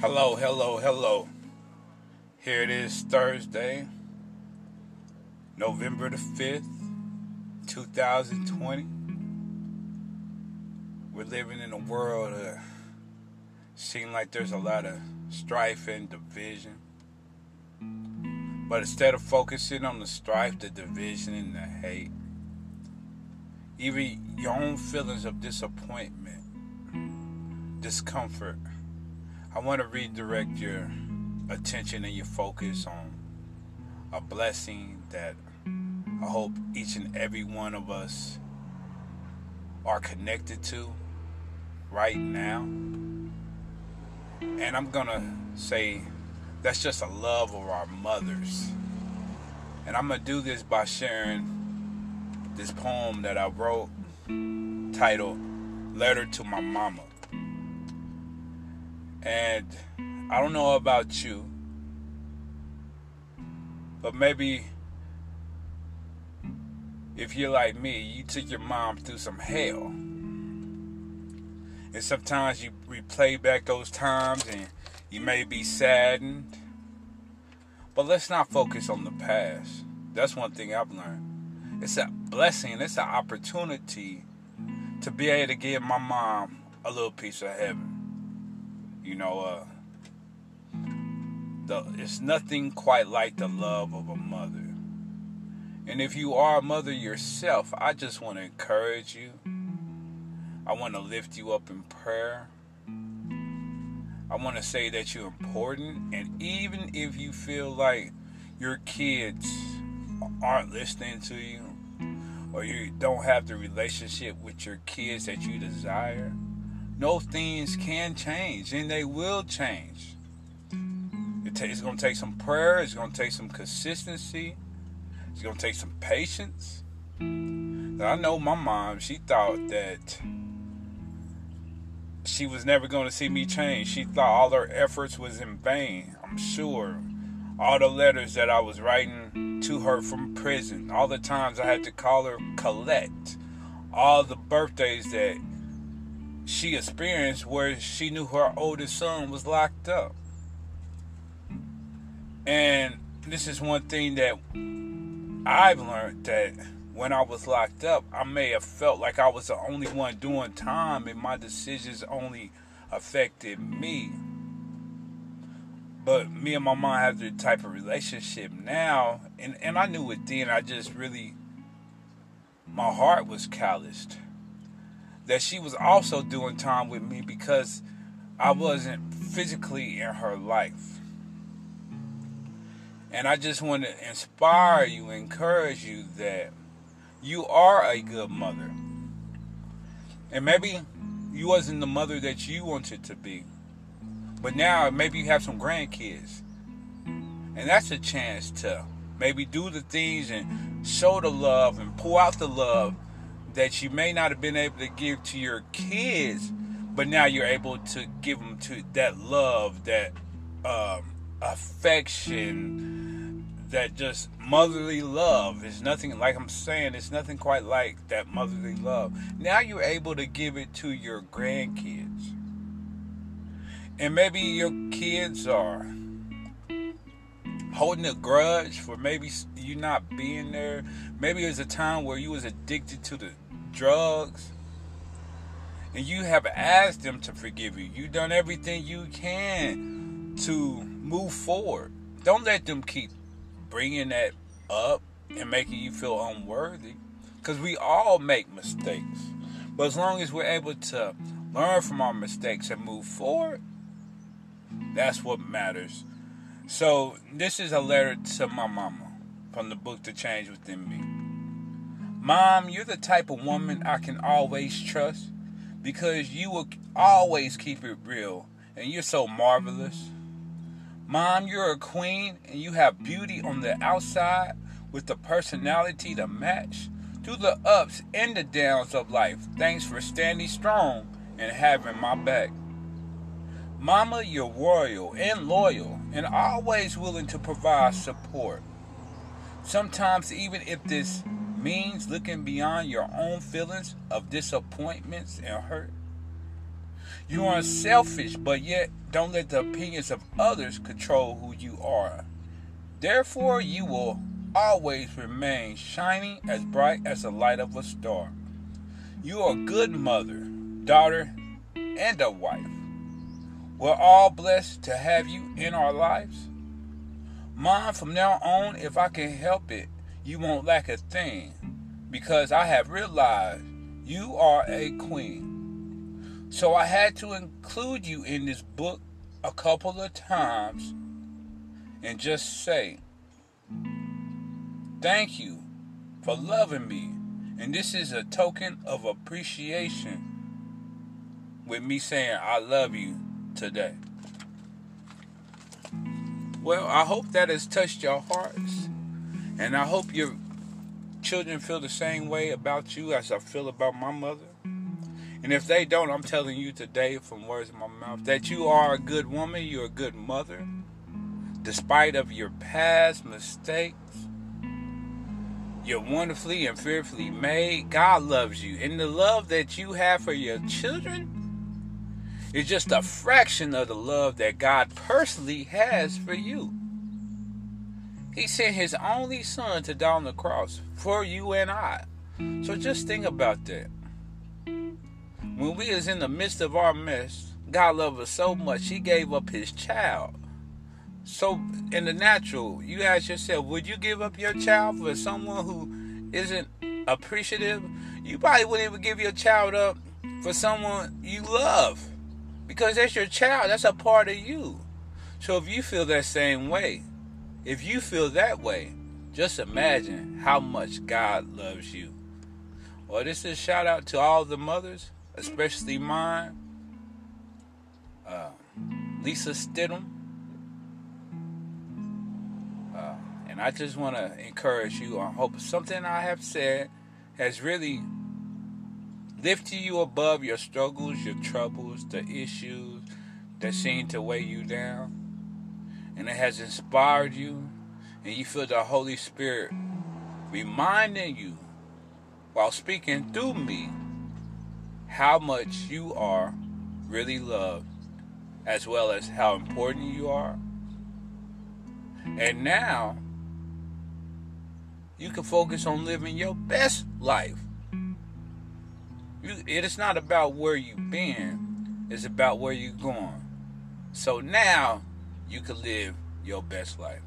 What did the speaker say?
Hello, hello, hello. Here it is Thursday, November the 5th, 2020. We're living in a world uh, that seems like there's a lot of strife and division. But instead of focusing on the strife, the division, and the hate, even your own feelings of disappointment, discomfort, I want to redirect your attention and your focus on a blessing that I hope each and every one of us are connected to right now. And I'm going to say that's just a love of our mothers. And I'm going to do this by sharing this poem that I wrote titled Letter to My Mama. And I don't know about you, but maybe if you're like me, you took your mom through some hell. And sometimes you replay back those times and you may be saddened. But let's not focus on the past. That's one thing I've learned. It's a blessing, it's an opportunity to be able to give my mom a little piece of heaven. You know, uh, the, it's nothing quite like the love of a mother. And if you are a mother yourself, I just want to encourage you. I want to lift you up in prayer. I want to say that you're important. And even if you feel like your kids aren't listening to you, or you don't have the relationship with your kids that you desire, no things can change and they will change. It it's going to take some prayer, it's going to take some consistency, it's going to take some patience. I know my mom, she thought that she was never going to see me change. She thought all her efforts was in vain. I'm sure all the letters that I was writing to her from prison, all the times I had to call her collect, all the birthdays that she experienced where she knew her oldest son was locked up. And this is one thing that I've learned that when I was locked up, I may have felt like I was the only one doing time and my decisions only affected me. But me and my mom have the type of relationship now, and, and I knew it then. I just really, my heart was calloused that she was also doing time with me because I wasn't physically in her life. And I just want to inspire you, encourage you that you are a good mother. And maybe you wasn't the mother that you wanted to be. But now maybe you have some grandkids. And that's a chance to maybe do the things and show the love and pour out the love that you may not have been able to give to your kids, but now you're able to give them to that love, that um, affection, that just motherly love. It's nothing like I'm saying. It's nothing quite like that motherly love. Now you're able to give it to your grandkids, and maybe your kids are holding a grudge for maybe you not being there. Maybe it was a time where you was addicted to the drugs. And you have asked them to forgive you. You've done everything you can to move forward. Don't let them keep bringing that up and making you feel unworthy. Because we all make mistakes. But as long as we're able to learn from our mistakes and move forward, that's what matters. So, this is a letter to my mama from the book The Change Within Me. Mom, you're the type of woman I can always trust because you will always keep it real and you're so marvelous. Mom, you're a queen and you have beauty on the outside with the personality to match. Through the ups and the downs of life, thanks for standing strong and having my back. Mama, you're royal and loyal and always willing to provide support. Sometimes, even if this means looking beyond your own feelings of disappointments and hurt, You are selfish, but yet don't let the opinions of others control who you are. Therefore, you will always remain shining as bright as the light of a star. You are a good mother, daughter, and a wife. We're all blessed to have you in our lives. Mom, from now on, if I can help it, you won't lack a thing because I have realized you are a queen. So I had to include you in this book a couple of times and just say, Thank you for loving me. And this is a token of appreciation with me saying, I love you today. Well, I hope that has touched your hearts. And I hope your children feel the same way about you as I feel about my mother. And if they don't, I'm telling you today from words of my mouth that you are a good woman, you're a good mother. Despite of your past mistakes, you're wonderfully and fearfully made. God loves you. And the love that you have for your children is just a fraction of the love that God personally has for you. He sent his only son to die on the cross for you and I. So just think about that. When we is in the midst of our mess, God loved us so much, he gave up his child. So in the natural, you ask yourself, would you give up your child for someone who isn't appreciative? You probably wouldn't even give your child up for someone you love. Because that's your child, that's a part of you. So if you feel that same way, if you feel that way, just imagine how much God loves you. Well, this is a shout out to all the mothers, especially mine, uh, Lisa Stidham. Uh, and I just want to encourage you. I hope something I have said has really lifted you above your struggles, your troubles, the issues that seem to weigh you down and it has inspired you, and you feel the Holy Spirit reminding you while speaking through me how much you are really loved, as well as how important you are. And now you can focus on living your best life. You, it is not about where you've been, it's about where you're going. So now you can live your best life.